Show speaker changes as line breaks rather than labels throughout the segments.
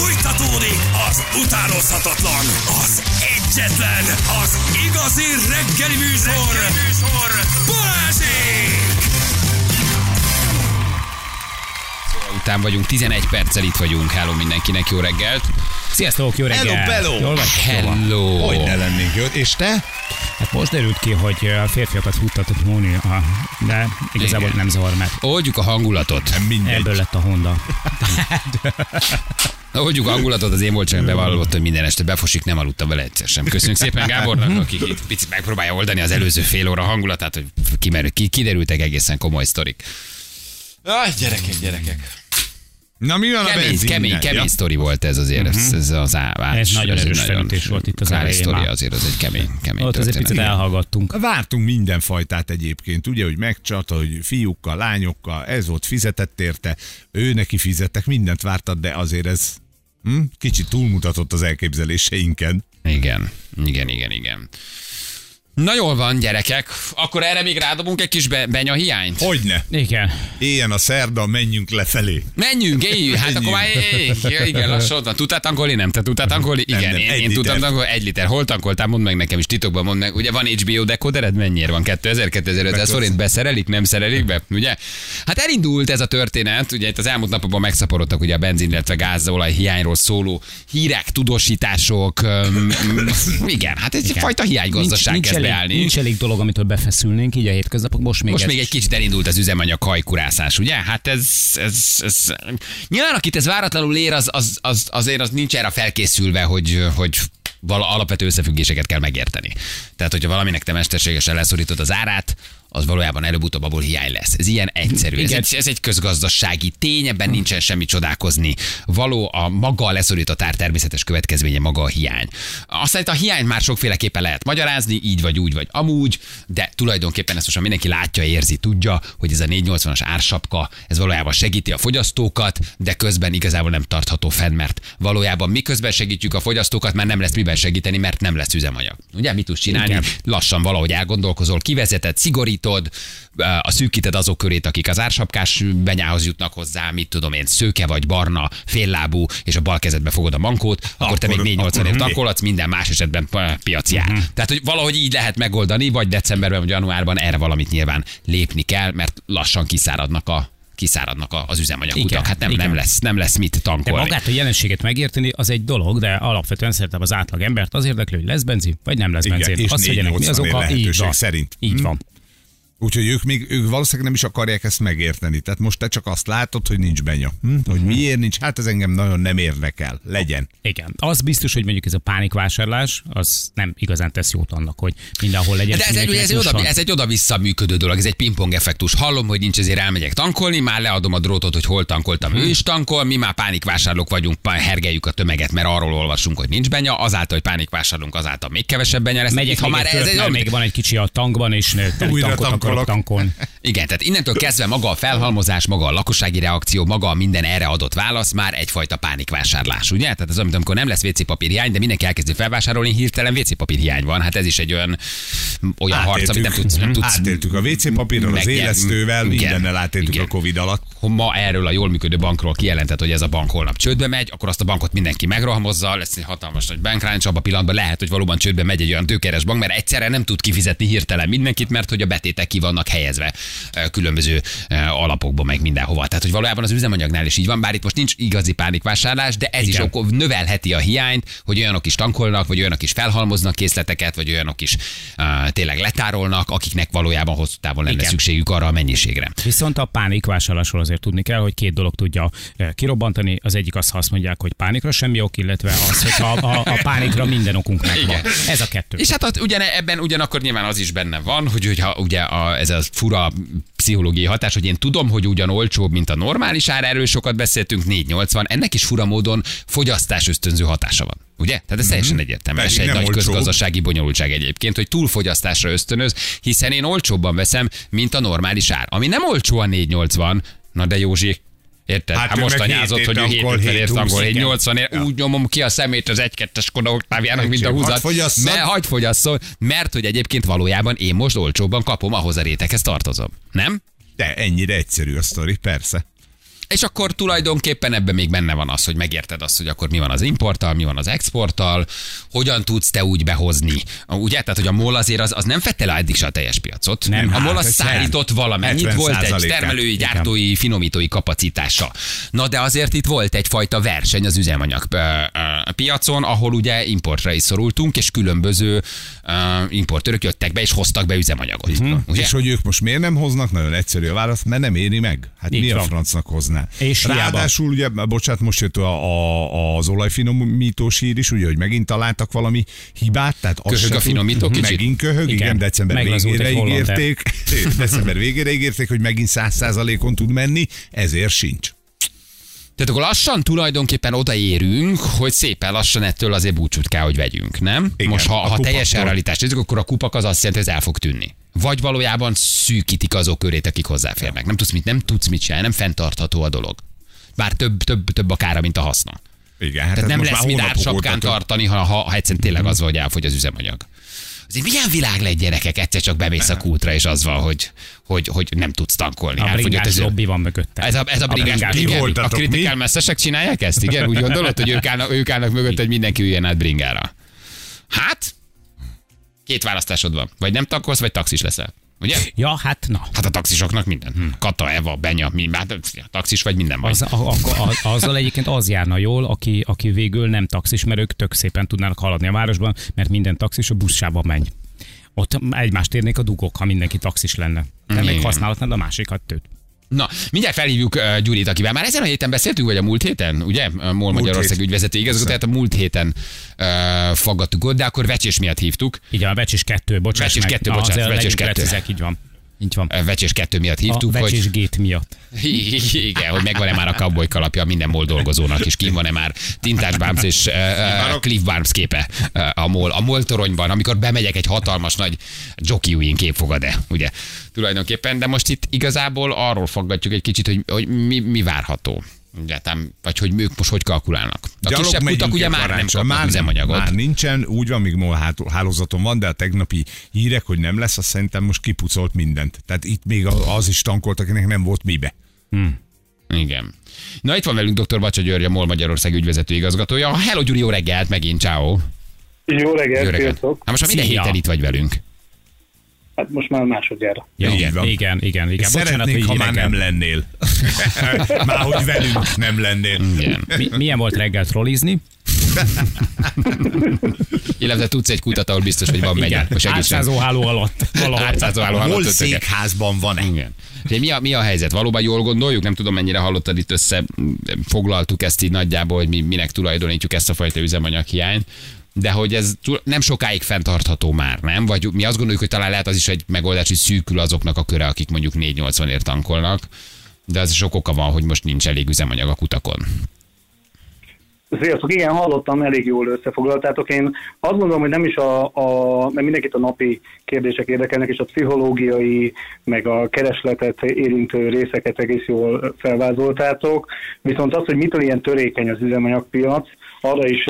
Fújtatódik az utánozhatatlan, az egyetlen, az igazi reggeli műsor, reggeli műsor. Balázsék!
Után vagyunk, 11 perccel itt vagyunk. Hello mindenkinek, jó reggelt.
Sziasztok, jó reggel!
Hello, bello!
Jól vagytok?
Hello.
Hogy ne lennénk jó? És te?
Hát most derült ki, hogy a férfiakat futtatott Móni, a- de igazából
Igen.
nem zavar, mert
Oldjuk a hangulatot.
Nem mindegy.
ebből lett a Honda.
Oldjuk a hangulatot, az én volt csak bevallott, hogy minden este befosik, nem aludtam vele egyszer sem. Köszönjük szépen Gábornak, aki itt picit megpróbálja oldani az előző fél óra hangulatát, hogy kimerül, ki, kiderültek egészen komoly sztorik.
Aj, gyerekek, gyerekek.
Na mi van a
Kemény,
benzinnel?
kemény, kemény
Ja.
sztori volt ez azért, ez, ez az ávás.
Ez nagyon erős felütés volt itt az elején
sztori azért, az egy kemény, kemény
Ott azért picit elhallgattunk.
Vártunk mindenfajtát egyébként, ugye, hogy megcsata, hogy fiúkkal, lányokkal, ez volt, fizetett érte, ő neki fizettek, mindent vártad, de azért ez hm, kicsit túlmutatott az elképzeléseinken.
Igen, igen, igen, igen. Na jól van, gyerekek. Akkor erre még rádobunk egy kis be, benya hiányt?
Hogyne?
Igen.
Éljen a szerda, menjünk lefelé.
Menjünk, éljünk, hát akkor már éj, éj, igen, lassan ott van. Tudtál tankolni, nem? Te tudtál tankolni?
Nem,
Igen,
nem,
én,
egy
én tudtam tankolni, egy liter. Hol tankoltál? Mondd meg nekem is, titokban mondd meg. Ugye van HBO dekodered, mennyiért van? 2000, 2500 forint beszerelik, nem szerelik be? Ugye? Hát elindult ez a történet, ugye itt az elmúlt napokban megszaporodtak ugye a benzin, illetve gázolaj hiányról szóló hírek, tudósítások. öm, igen, hát ez egyfajta hiánygazdaság
nincs,
kezd beállni.
nincs elég dolog, amitől befeszülnénk így a hétköznapok. Most még,
Most
ez
még egy kicsit elindult az üzemanyag hajkurászás, ugye? Hát ez, ez, ez nyilván akit ez váratlanul ér, az, az, az, azért az nincs erre felkészülve, hogy, hogy vala alapvető összefüggéseket kell megérteni. Tehát, hogyha valaminek te mesterségesen leszorítod az árát, az valójában előbb-utóbb abból hiány lesz. Ez ilyen egyszerű. Ez
Igen.
egy, ez egy közgazdasági tény, ebben nincsen semmi csodálkozni. Való a maga a leszorított ár természetes következménye maga a hiány. Aztán itt a hiányt már sokféleképpen lehet magyarázni, így vagy úgy vagy amúgy, de tulajdonképpen ezt most mindenki látja, érzi, tudja, hogy ez a 480-as ársapka, ez valójában segíti a fogyasztókat, de közben igazából nem tartható fenn, mert valójában miközben segítjük a fogyasztókat, már nem lesz miben segíteni, mert nem lesz üzemanyag. Ugye mit tudsz csinálni?
Igen.
lassan valahogy elgondolkozol, kivezeted, szigorítod, a szűkíted azok körét, akik az ársapkás benyához jutnak hozzá, mit tudom én, szőke vagy barna, féllábú, és a bal kezedbe fogod a mankót, akkor, akkor te még
Akkor-
480 év tankolhatsz, minden más esetben p- piaci ár. Tehát, hogy valahogy így lehet megoldani, vagy decemberben vagy januárban erre valamit nyilván lépni kell, mert lassan kiszáradnak a kiszáradnak az üzemanyagutak. Hát nem,
igen.
nem, lesz, nem lesz mit
De
tankolni.
magát a jelenséget megérteni, az egy dolog, de alapvetően szerintem az átlag embert az érdekli, hogy lesz benzin, vagy nem lesz
Igen,
benzin.
és
Azt, hogy ennek mi az
480
oka, így van.
szerint.
Így
Hm.
van.
Úgyhogy ők még ők valószínűleg nem is akarják ezt megérteni. Tehát most te csak azt látod, hogy nincs benya. Hm? Hogy miért nincs, hát ez engem nagyon nem érdekel. Legyen.
Igen. Az biztos, hogy mondjuk ez a pánikvásárlás, az nem igazán tesz jót annak, hogy mindenhol legyen.
De ez egy, ez, egy oda, ez egy oda-vissza működő dolog, ez egy pingpong effektus. Hallom, hogy nincs, ezért elmegyek tankolni, már leadom a drótot, hogy hol tankoltam, ő is tankol, mi már pánikvásárlók vagyunk, hergeljük a tömeget, mert arról olvasunk, hogy nincs benya, azáltal, hogy pánikvásárlunk, azáltal még kevesebb benya lesz.
Megyek
ha
még
már
egy kört,
egy
mert
olyan-
még van egy kicsi a tankban, és tankot akarok tankolni.
Igen, tehát innentől kezdve maga a felhalmozás, maga a lakossági reakció, maga a minden erre adott válasz már egyfajta pánikvásárlás, ugye? Tehát az, amit amikor nem lesz WC hiány, de mindenki elkezdi felvásárolni, hirtelen WC hiány van. Hát ez is egy olyan, olyan harc, amit nem tudsz, nem tudsz
átéltük a WC papírral, az
Meg-
élesztővel,
igen,
mindennel átéltük
igen.
a Covid alatt.
ha ma erről a jól működő bankról kijelentett, hogy ez a bank holnap csődbe megy, akkor azt a bankot mindenki megrohamozza, lesz egy hatalmas nagy bankráncs, abban a pillanatban lehet, hogy valóban csődbe megy egy olyan tőkeres bank, mert egyszerre nem tud kifizetni hirtelen mindenkit, mert hogy a betétek ki vannak helyezve különböző ö, alapokba, meg mindenhova. Tehát, hogy valójában az üzemanyagnál is így van, bár itt most nincs igazi pánikvásárlás, de ez
Igen.
is ok- növelheti a hiányt, hogy olyanok is tankolnak, vagy olyanok is felhalmoznak készleteket, vagy olyanok is uh, tényleg letárolnak, akiknek valójában hosszú távon lenne
Igen.
szükségük arra a mennyiségre.
Viszont a pánikvásárlásról azért tudni kell, hogy két dolog tudja kirobbantani. Az egyik az, ha azt mondják, hogy pánikra semmi ok, illetve az, hogy a, a, a pánikra minden okunk megvan. Ez a kettő.
És hát ugyan, ebben ugyanakkor nyilván az is benne van, hogy hogyha ugye a, ez a fura pszichológiai hatás, hogy én tudom, hogy ugyan olcsóbb, mint a normális ár, erről sokat beszéltünk, 480, ennek is fura módon fogyasztás ösztönző hatása van. Ugye? Tehát ez teljesen egyértelmű. Ez egy nagy
olcsó.
közgazdasági bonyolultság egyébként, hogy túlfogyasztásra ösztönöz, hiszen én olcsóbban veszem, mint a normális ár. Ami nem olcsó a 480, na de Józsi, Érted? Hát,
Hát
hát most anyázott, hogy ő
év
7
tankol,
50 ért
7-20,
tankol,
igen.
80 ért,
Ja.
úgy nyomom ki a szemét az 1-2-es Skoda Oktáviának, mint a húzat.
fogyasszon.
Mert hagyd fogyasszon, mert hogy egyébként valójában én most olcsóbban kapom, ahhoz a réteghez tartozom. Nem?
De ennyire egyszerű a sztori, persze.
És akkor tulajdonképpen ebben még benne van az, hogy megérted azt, hogy akkor mi van az importtal, mi van az exporttal, hogyan tudsz te úgy behozni. Ugye? Tehát, hogy a MOL azért az, az nem fette le eddig se a teljes piacot.
Nem,
a
hát
MOL az
ez
szállított valamennyit, volt egy
70%-át.
termelői, gyártói, finomítói kapacitása. Na de azért itt volt egyfajta verseny az üzemanyag piacon, ahol ugye importra is szorultunk, és különböző importőrök jöttek be és hoztak be üzemanyagot. Ugye?
Mhm. És hogy ők most miért nem hoznak? Nagyon egyszerű a válasz, mert nem éri meg. Hát
Így
mi a
van.
francnak hozná?
És hiába.
Ráadásul ugye, bocsánat, most jött a, a, az olajfinomítós hír is, ugye, hogy megint találtak valami hibát. Tehát az
Köhög a finomító kicsit?
Megint köhög, igen,
Igen.
december végére ígérték. december végére ígérték, hogy megint 100%-on tud menni, ezért sincs.
Tehát akkor lassan tulajdonképpen odaérünk, hogy szépen lassan ettől azért búcsút kell, hogy vegyünk, nem?
Igen,
Most ha, ha
kupaktól.
teljesen realitást nézzük, akkor a kupak az azt jelenti, hogy ez el fog tűnni. Vagy valójában szűkítik azok körét, akik hozzáférnek. Nem tudsz mit, nem tudsz mit csinálni, nem fenntartható a dolog. Bár több, több, több a kára, mint a haszna.
Igen, hát
Tehát nem lesz mit ársapkán tartani, ha, ha, ha egyszerűen tényleg az van, hogy elfogy az üzemanyag. Azért milyen világ lett gyerekek, egyszer csak bemész a kútra, és az van, hogy, hogy, hogy nem tudsz tankolni.
A
Elfogyott
bringás
az
lobby van mögötte.
ez a, ez a bringás,
bringás
igen, a kritikál messzesek csinálják ezt, igen? Úgy gondolod, hogy ők állnak, ők állnak mögött, hogy mindenki üljön át bringára. Hát, két választásod van. Vagy nem tankolsz, vagy taxis leszel. Ugye?
Ja, hát na.
Hát a taxisoknak minden. Hm. Kata, Eva, Benya, mi, hát taxis vagy minden vagy.
Az, a, a, a, azzal egyébként az járna jól, aki, aki végül nem taxis, mert ők tök szépen tudnának haladni a városban, mert minden taxis a buszsában megy. Ott egymást érnék a dugók, ha mindenki taxis lenne. De még használhatnád a másikat tőt.
Na, mindjárt felhívjuk uh, Gyurit, akivel már ezen a héten beszéltünk, vagy a múlt héten, ugye? A MOL Magyarország ügyvezető igazgató, tehát a múlt héten uh, faggattuk ott, de akkor vecsés miatt hívtuk.
Így a Vecs és kettő, bocsáss
Vecs és
meg.
kettő,
Na,
bocsánat,
azért
Vecs és
legyünk
kettő.
precízek, így van. Így van.
Vecsés kettő miatt
A
hívtuk,
Vecs
hogy...
és gét miatt.
Igen, hogy megvan-e már a cowboy kalapja minden MOL dolgozónak, és kim van-e már Tintás Barnes és uh, Cliff Barnes képe uh, a MOL, a MOL toronyban, amikor bemegyek egy hatalmas nagy Jockey Win kép fogad-e, ugye? Tulajdonképpen, de most itt igazából arról faggatjuk egy kicsit, hogy, hogy mi, mi várható. Egyáltalán, vagy hogy ők most hogy kalkulálnak. A
Gyalog
kisebb kutak ugye már nem kapnak
már,
üzemanyagot.
Már nincsen, úgy van, még MOL hátó- hálózaton van, de a tegnapi hírek, hogy nem lesz, azt szerintem most kipucolt mindent. Tehát itt még az is tankolt, akinek nem volt mibe.
Igen. Na itt van velünk dr. Bacsa György, a MOL Magyarország ügyvezető igazgatója. Hello Gyuri, jó reggelt megint, ciao.
Jó reggelt,
Jó reggelt. Hát most már minden héten itt vagy velünk.
Hát most már másodjára.
Ja, igen,
van.
igen, igen, igen.
Szeretnék, ha már nem lennél. már hogy velünk nem lennél.
Igen.
Mi, milyen volt reggel trollizni?
Illetve tudsz egy kutat, ahol biztos, hogy van megye.
Átszázó háló alatt.
Átszázó
Hol
alatt ötöket.
székházban van-e?
Igen. Mi a, mi a helyzet? Valóban jól gondoljuk? Nem tudom, mennyire hallottad itt össze, foglaltuk ezt így nagyjából, hogy mi minek tulajdonítjuk ezt a fajta üzemanyaghiányt. De hogy ez túl- nem sokáig fenntartható már, nem? Vagy mi azt gondoljuk, hogy talán lehet az is egy megoldás, hogy szűkül azoknak a köre, akik mondjuk 480-ért tankolnak. De az sok oka van, hogy most nincs elég üzemanyag a kutakon.
Sziasztok, igen, hallottam, elég jól összefoglaltátok. Én azt gondolom, hogy nem is a, a mert mindenkit a napi kérdések érdekelnek, és a pszichológiai, meg a keresletet érintő részeket egész jól felvázoltátok. Viszont az, hogy mitől ilyen törékeny az üzemanyagpiac, arra is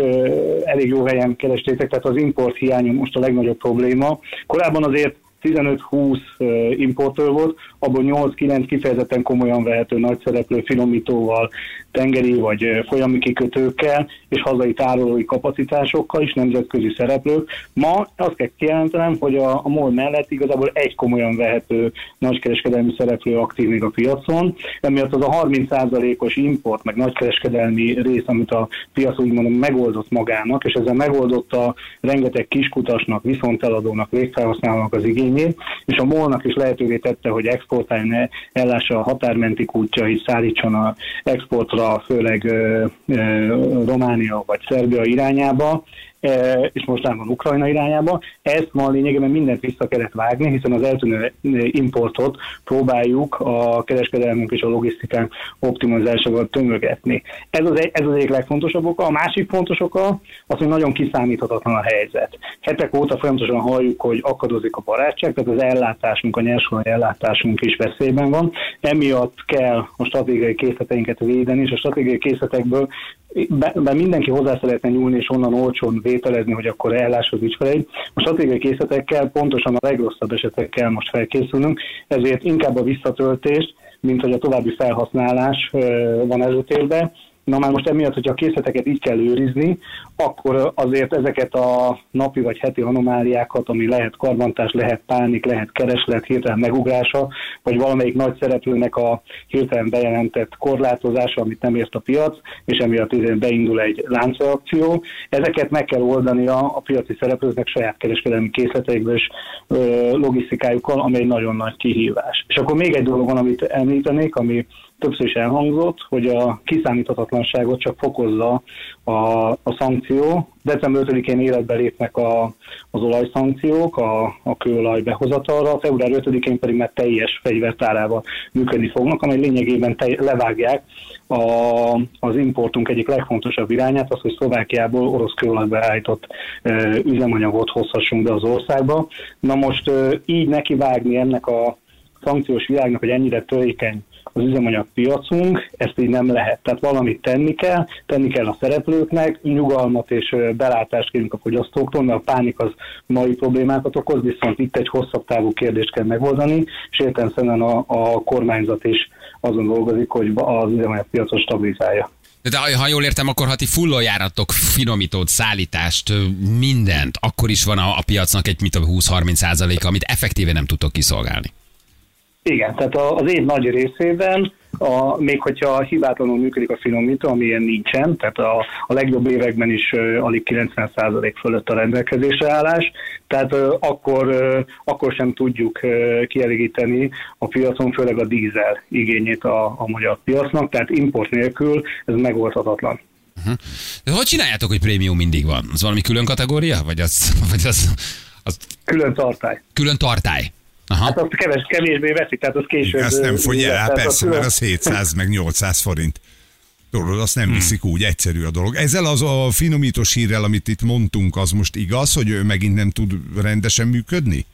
elég jó helyen kerestétek, tehát az import hiánya most a legnagyobb probléma. Korábban azért 15-20 uh, importőr volt, abból 8-9 kifejezetten komolyan vehető nagy szereplő finomítóval, tengeri vagy folyami kikötőkkel, és hazai tárolói kapacitásokkal is, nemzetközi szereplők. Ma azt kell kijelentenem, hogy a, a MOL mellett igazából egy komolyan vehető nagykereskedelmi szereplő aktív még a piacon, emiatt az a 30%-os import, meg nagykereskedelmi rész, amit a piac úgymond megoldott magának, és ezzel megoldotta rengeteg kiskutasnak, viszonteladónak, végfelhasználónak az igényét, és a MOL-nak is lehetővé tette, hogy exportáljon, ellássa a határmenti kútjait, szállítson a exportra, főleg ö, Románia vagy Szerbia irányába, e, és mostanában Ukrajna irányába. Ezt ma lényegében mindent vissza kellett vágni, hiszen az eltűnő importot próbáljuk a kereskedelmünk és a logisztikánk optimalizásával tömögetni. Ez az, ez az egyik legfontosabb oka. A másik fontos oka az, hogy nagyon kiszámíthatatlan a helyzet. Hetek óta folyamatosan halljuk, hogy akadozik a barátság, tehát az ellátásunk, a nyersolaj ellátásunk is veszélyben van. Emiatt kell a stratégiai készleteinket védeni, és a stratégiai készletekből be, be mindenki hozzá szeretne nyúlni, és onnan olcsón vételezni, hogy akkor ellássa az ügyfeleit. A stratégiai készletekkel pontosan a legrosszabb esetekkel most felkészülünk, ezért inkább a visszatöltést, mint hogy a további felhasználás van előtérben, Na már most emiatt, hogyha a készleteket így kell őrizni, akkor azért ezeket a napi vagy heti anomáliákat, ami lehet karbantás, lehet pánik, lehet kereslet, hirtelen megugrása, vagy valamelyik nagy szereplőnek a hirtelen bejelentett korlátozása, amit nem ért a piac, és emiatt beindul egy láncreakció. Ezeket meg kell oldani a, piaci szereplőknek saját kereskedelmi készleteikből és logisztikájukkal, ami egy nagyon nagy kihívás. És akkor még egy dolog van, amit említenék, ami többször is elhangzott, hogy a kiszámíthatatlanságot csak fokozza a, a szankció. December 5-én életbe lépnek a, az olajszankciók a, a kőolaj behozatalra, február 5-én pedig már teljes fegyvertárával működni fognak, amely lényegében te, levágják a, az importunk egyik legfontosabb irányát, az, hogy Szlovákiából orosz kőolajba állított e, üzemanyagot hozhassunk be az országba. Na most e, így nekivágni ennek a szankciós világnak, hogy ennyire törékeny az üzemanyagpiacunk, ezt így nem lehet. Tehát valamit tenni kell, tenni kell a szereplőknek, nyugalmat és belátást kérünk a fogyasztóktól, mert a pánik az mai problémákat okoz, viszont itt egy hosszabb távú kérdést kell megoldani, és értelemszerűen a, a kormányzat is azon dolgozik, hogy az üzemanyagpiacot stabilizálja.
De ha jól értem, akkor ha ti fullójáratok, finomítót, szállítást, mindent, akkor is van a, a piacnak egy mit tudom, 20-30 százaléka, amit effektíve nem tudtok kiszolgálni.
Igen, tehát az év nagy részében, a, még hogyha hibátlanul működik a finomító, ami ilyen nincsen, tehát a, a legjobb években is ö, alig 90% fölött a rendelkezésre állás, tehát ö, akkor, ö, akkor sem tudjuk ö, kielégíteni a piacon, főleg a dízel igényét a, a magyar piacnak, tehát import nélkül ez megoldhatatlan.
De hogy csináljátok, hogy prémium mindig van? Az valami külön kategória? Vagy az, vagy az, az
Külön tartály.
külön tartály? Aha.
Hát azt keves, kevésbé veszik, tehát az később...
Ezt nem fogy el, persze,
külön-
mert az 700 meg 800 forint. Tudod, azt nem viszik úgy, egyszerű a dolog. Ezzel az a finomítós hírrel, amit itt mondtunk, az most igaz, hogy ő megint nem tud rendesen működni?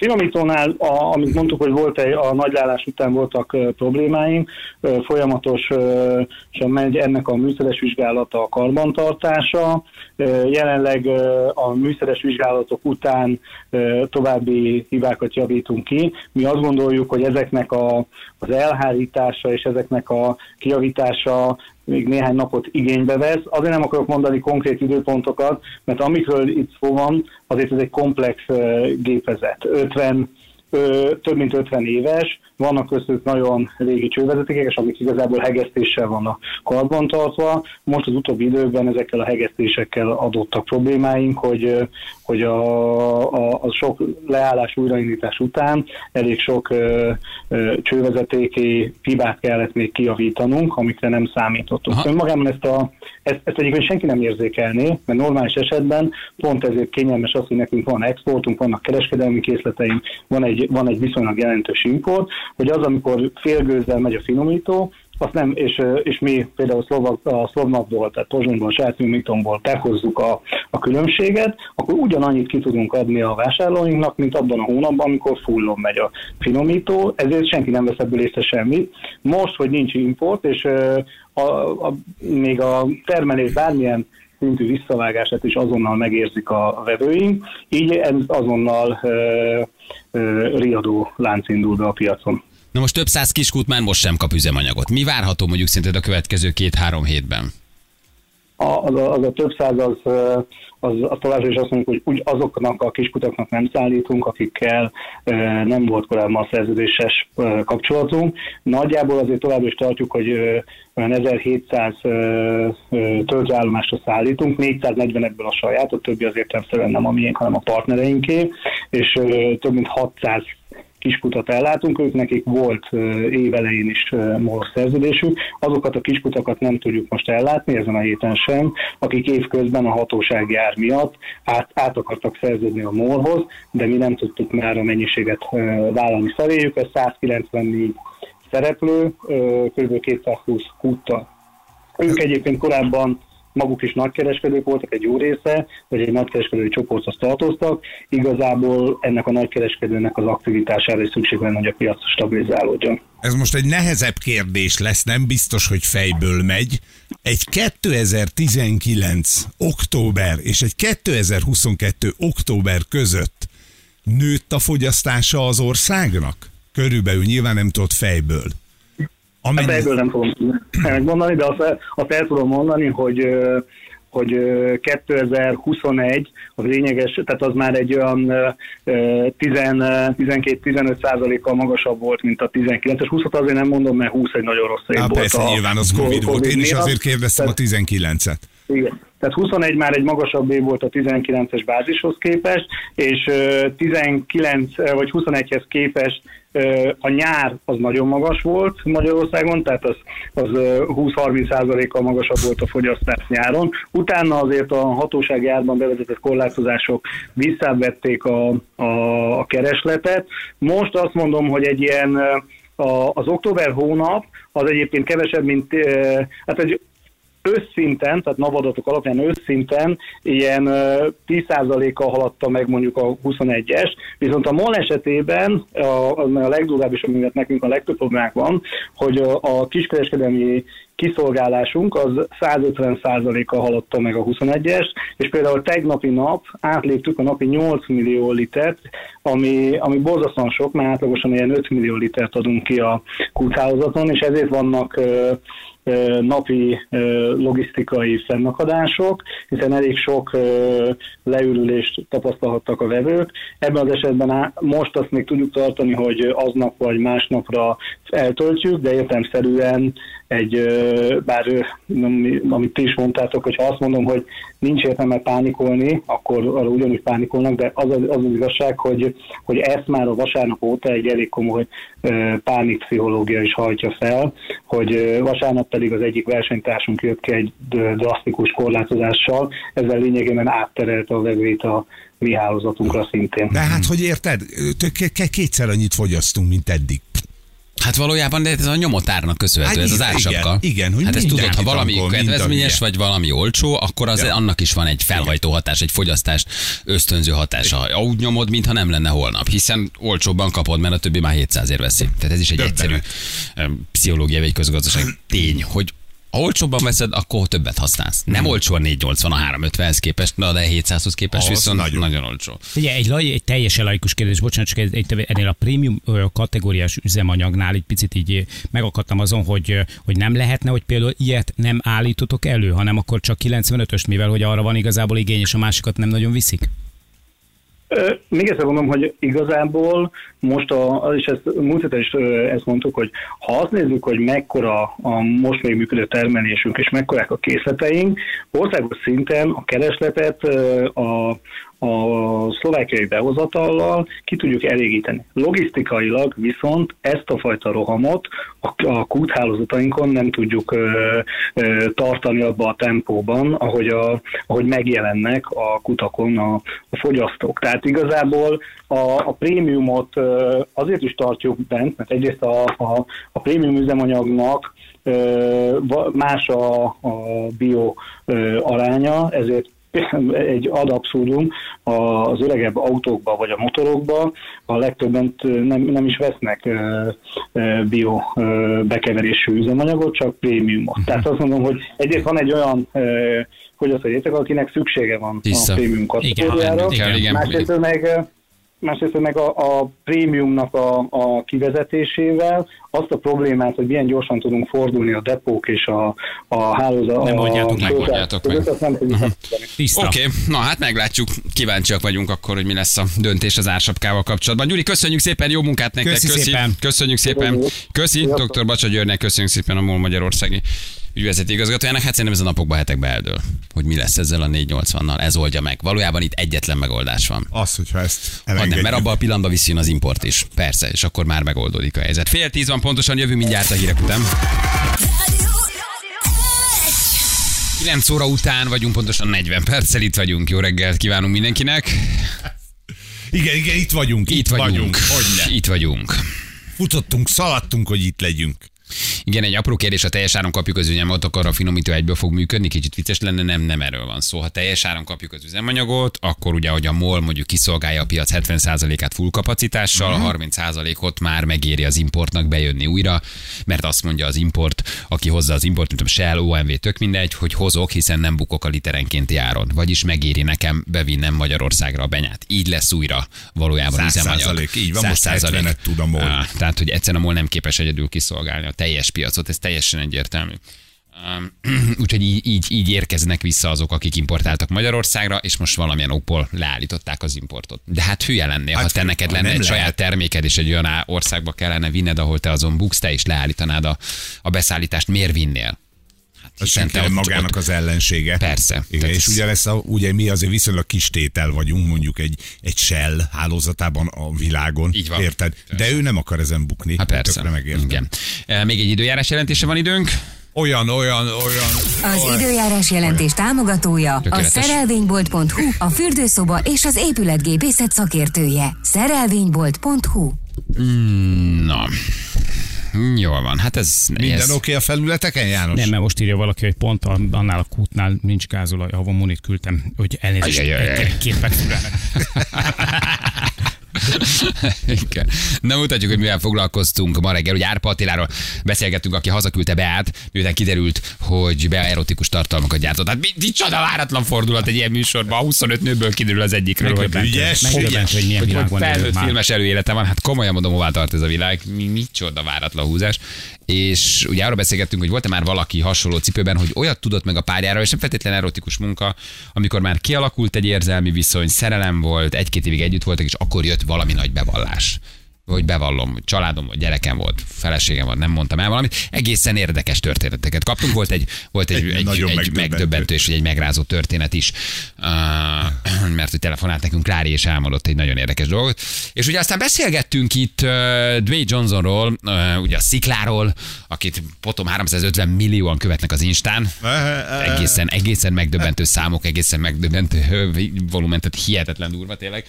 Finomítónál, a, amit mondtuk, hogy volt egy, a nagylálás után voltak ö, problémáink, ö, folyamatosan megy ennek a műszeres vizsgálata, a karbantartása. Ö, jelenleg ö, a műszeres vizsgálatok után ö, további hibákat javítunk ki. Mi azt gondoljuk, hogy ezeknek a, az elhárítása és ezeknek a kijavítása még néhány napot igénybe vesz. Azért nem akarok mondani konkrét időpontokat, mert amikről itt szó van, azért ez egy komplex gépezet. 50 ö, több mint 50 éves, vannak köztük nagyon régi csővezetékek, amik igazából hegesztéssel vannak karbantartva. Most az utóbbi időkben ezekkel a hegesztésekkel adottak problémáink, hogy, hogy a, a, a sok leállás újraindítás után elég sok ö, ö, csővezetéki hibát kellett még kijavítanunk, amikre nem számítottunk.
Aha.
Önmagában ezt, a, ezt, ezt egyébként senki nem érzékelné, mert normális esetben pont ezért kényelmes az, hogy nekünk van exportunk, vannak kereskedelmi készleteink, van egy, van egy viszonylag jelentős import, hogy az, amikor félgőzzel megy a finomító, azt nem, és, és mi például szlovak, a szlovnakból, tehát pozsonyból, sajátműmitomból behozzuk a, a különbséget, akkor ugyanannyit ki tudunk adni a vásárlóinknak, mint abban a hónapban, amikor fullon megy a finomító, ezért senki nem vesz ebből észre semmit. Most, hogy nincs import, és ö, a, a, még a termelés bármilyen szintű visszavágását is azonnal megérzik a vevőink, így ez azonnal ö, ö, riadó lánc indul be a piacon.
Na most több száz kiskút már most sem kap üzemanyagot. Mi várható mondjuk szerinted a következő két-három hétben?
a, az, a, az a több száz az, az, az továbbra is azt mondjuk, hogy úgy azoknak a kiskutaknak nem szállítunk, akikkel ö, nem volt korábban szerződéses ö, kapcsolatunk. Nagyjából azért továbbra is tartjuk, hogy olyan 1700 ö, ö, töltőállomásra szállítunk, 440 ebből a saját, a többi az értelemszerűen nem a miénk, hanem a partnereinké, és ö, több mint 600 kiskutat ellátunk, ők nekik volt évelején is MOL szerződésük, azokat a kiskutakat nem tudjuk most ellátni, ezen a héten sem, akik évközben a hatósági ár miatt át, át akartak szerződni a MOL-hoz, de mi nem tudtuk már a mennyiséget vállalni feléjük, ez 194 szereplő, kb. 220 kúttal. Ők egyébként korábban maguk is nagykereskedők voltak, egy jó része, vagy egy nagykereskedői csoporthoz tartoztak, igazából ennek a nagykereskedőnek az aktivitására is szükség lenne, hogy a piac stabilizálódjon.
Ez most egy nehezebb kérdés lesz, nem biztos, hogy fejből megy. Egy 2019. október és egy 2022. október között nőtt a fogyasztása az országnak? Körülbelül nyilván nem tudod fejből.
Amennyi... Hát ebből nem tudom megmondani, de azt, azt el tudom mondani, hogy hogy ö, 2021 az lényeges, tehát az már egy olyan ö, 12-15 százalékkal magasabb volt, mint a 19-es. 20 azért nem mondom, mert 20 egy nagyon rossz év volt.
persze,
a
nyilván az Covid volt. Én is azért kérdeztem a
Tehát-
19-et.
igen. Tehát 21 már egy magasabb év volt a 19-es bázishoz képest, és ö, 19 ö, vagy 21-hez képest a nyár az nagyon magas volt Magyarországon, tehát az, az ö, 20-30 százalékkal magasabb volt a fogyasztás nyáron. Utána azért a hatósági árban bevezetett korlátozások visszavették a, a, a keresletet. Most azt mondom, hogy egy ilyen az október hónap az egyébként kevesebb, mint hát egy összszinten, tehát NAV alapján összszinten ilyen ö, 10%-kal haladta meg mondjuk a 21-es, viszont a MOL esetében a, a legdurvább is, amivel nekünk a legtöbb problémák van, hogy a, a kiskereskedelmi kiszolgálásunk az 150%-kal haladta meg a 21-es, és például tegnapi nap átléptük a napi 8 millió litert, ami, ami borzasztóan sok, mert átlagosan ilyen 5 millió litert adunk ki a kúthálózaton, és ezért vannak napi logisztikai fennakadások, hiszen elég sok leürülést tapasztalhattak a vevők. Ebben az esetben most azt még tudjuk tartani, hogy aznap vagy másnapra eltöltjük, de értelmszerűen egy, bár amit ti is mondtátok, hogy azt mondom, hogy nincs értelme pánikolni, akkor arra ugyanúgy pánikolnak, de az az, az, az igazság, hogy, hogy ezt már a vasárnap óta egy elég komoly pánikpszichológia is hajtja fel, hogy vasárnap pedig az egyik versenytársunk jött ki egy drasztikus korlátozással, ezzel lényegében átterelte a vevőit a mi hálózatunkra szintén.
De hát, hogy érted? Kétszer annyit fogyasztunk, mint eddig.
Hát valójában, de ez a nyomotárnak köszönhető,
Hát
ez az
igen,
ársapka.
igen, hogy
hát ezt tudod, ha valami kedvezményes, vagy valami olcsó, akkor az
Ja.
annak is van egy felhajtó hatás, egy fogyasztást ösztönző hatása. Ha Úgy nyomod, mintha nem lenne holnap, hiszen olcsóbban kapod, mert a többi már 700 ér veszi. Tehát ez is egy
Döbbenet.
egyszerű pszichológiai vagy közgazdaság tény, hogy ha olcsóbban veszed, akkor többet használsz. Nem olcsó a 480 a 350-hez képest, na de 700-hoz képest
Az
viszont nagyon,
nagyon.
olcsó.
Ugye egy, laj, egy teljesen laikus kérdés, bocsánat, csak egy, egy, ennél a prémium kategóriás üzemanyagnál egy picit így megakadtam azon, hogy, ö, hogy nem lehetne, hogy például ilyet nem állítotok elő, hanem akkor csak 95-öst, mivel hogy arra van igazából igény, és a másikat nem nagyon viszik.
Még egyszer mondom, hogy igazából most, a, és ezt múlt héten is ezt mondtuk, hogy ha azt nézzük, hogy mekkora a most még működő termelésünk, és mekkorák a készleteink, országos szinten a keresletet a, a szlovákiai behozatallal ki tudjuk elégíteni. Logisztikailag viszont ezt a fajta rohamot a, a kúthálózatainkon nem tudjuk ö, ö, tartani abba a tempóban, ahogy, a, ahogy megjelennek a kutakon a, a fogyasztók. Tehát igazából a, a prémiumot ö, azért is tartjuk bent, mert egyrészt a, a, a prémium üzemanyagnak más a, a bio aránya, ezért egy ad abszurdum az öregebb autókba vagy a motorokba a legtöbben nem, nem is vesznek bio bekeverésű üzemanyagot, csak prémiumot. Tehát azt mondom, hogy egyrészt van egy olyan ö, fogyasztói akinek szüksége van
Tiszta.
a prémium kategóriára, másrészt meg másrészt meg a, a prémiumnak a, a kivezetésével azt a problémát, hogy milyen gyorsan tudunk fordulni a depók és a, a hálózat.
Nem
a,
meg.
a-
meg.
tudjuk megoldani.
Tiszta.
Oké, okay. na hát meglátjuk. Kíváncsiak vagyunk akkor, hogy mi lesz a döntés az ársapkával kapcsolatban. Gyuri, köszönjük szépen, jó munkát nektek.
Köszi szépen.
Köszönjük szépen. Köszi,
Sziasztok.
dr. Bacsa Györgynek, köszönjük szépen a MOL Magyarországi ügyvezető igazgatójának. Hát szerintem ez a napokban hetekbe eldől, hogy mi lesz ezzel a 480-nal. Ez oldja meg. Valójában itt egyetlen megoldás van.
Az, hogyha ezt
Vagy nem,
elengedjük.
mert abban a pillanatban visszjön az import is. Persze, és akkor már megoldódik a helyzet. Fél tíz van pontosan, jövő mindjárt a hírek után. 9 óra után vagyunk, pontosan 40 perccel itt vagyunk. Jó reggelt kívánunk mindenkinek.
Igen, igen, itt vagyunk.
Itt vagyunk.
Hogy ne.
Itt vagyunk.
Futottunk, szaladtunk, hogy itt legyünk.
Igen, egy apró kérdés, ha teljes áron kapjuk az üzemanyagot, akkor a finomító egyből fog működni, kicsit vicces lenne, nem, nem erről van szó. Ha teljes áron kapjuk az üzemanyagot, akkor ugye, hogy a MOL mondjuk kiszolgálja a piac 70%-át full kapacitással,
Mhm.
a 30%-ot már megéri az importnak bejönni újra, mert azt mondja az import, aki hozza az import, mint a Shell, OMV, tök mindegy, hogy hozok, hiszen nem bukok a literenkénti áron. Vagyis megéri nekem bevinnem Magyarországra a benyát. Így lesz újra valójában
Száz
üzemanyag.
százalék, így van, most
Száz százalék.
70-et tud a MOL.
Á, tehát, hogy egyszerűen a MOL nem képes egyedül kiszolgálni a teljes piacot, ez teljesen egyértelmű. Úgyhogy így, így, így érkeznek vissza azok, akik importáltak Magyarországra, és most valamilyen okból leállították az importot. De hát hülye lennél, hát, ha te neked lenne egy
lehet.
saját terméked, és egy olyan országba kellene vinned, ahol te azon buksz, te is leállítanád a, a beszállítást, miért vinnél?
Senki
te
nem
ott-
magának
ott-
az ellensége.
Persze.
Igen, és
ez-
ugye, lesz a, ugye mi azért viszonylag kis tétel vagyunk, mondjuk egy, egy Shell hálózatában a világon.
Így van.
Érted? De ő nem akar ezen bukni.
Hát persze.
Megértem.
Igen. E, Még egy időjárás jelentése van időnk.
Olyan, olyan, olyan.
Az időjárás jelentés támogatója a
Tökéletes.
szerelvénybolt.hu, a fürdőszoba és az épületgépészet szakértője. Szerelvénybolt.hu
Na, jól van. Hát ez...
Minden
ez...
oké okay a felületeken, János?
Nem, mert most írja valaki, hogy pont a- annál a kútnál nincs gázolaj, ahol monit küldtem, hogy elnézést,
Ajajajaj. Igen. Nem mutatjuk, hogy mivel foglalkoztunk ma reggel. Ugye Árpa Attiláról beszélgettünk, aki hazaküldte Beát, miután kiderült, hogy Bea erotikus tartalmakat gyártott. Hát mi, mi csoda váratlan fordulat egy ilyen műsorban. A 25 nőből kiderül az egyikről, hogy
ügyes,
megdöbbentő, hogy milyen
hogy, felnőtt filmes előélete van, hát komolyan mondom, hová tart ez a világ, mi, micsoda váratlan húzás. És ugye arról beszélgettünk, hogy volt-e már valaki hasonló cipőben, hogy olyat tudott meg a párjára, és nem feltétlenül erotikus munka, amikor már kialakult egy érzelmi viszony, szerelem volt, egy-két évig együtt voltak, és akkor jött valami nagy bevallás hogy bevallom, hogy családom volt, gyerekem volt, feleségem volt, nem mondtam el valamit. Egészen érdekes történeteket kaptunk. Volt egy, volt egy,
Egy
egy, egy,
megdöbbentő.
megdöbbentő és egy megrázó történet is, uh, mert hogy telefonált nekünk Klári, és elmondott egy nagyon érdekes dolgot. És ugye aztán beszélgettünk itt uh, Dwayne Johnsonról, uh, ugye a szikláról, akit potom 350 millióan követnek az Instán. Egészen, egészen megdöbbentő számok, egészen megdöbbentő volumen, tehát hihetetlen durva tényleg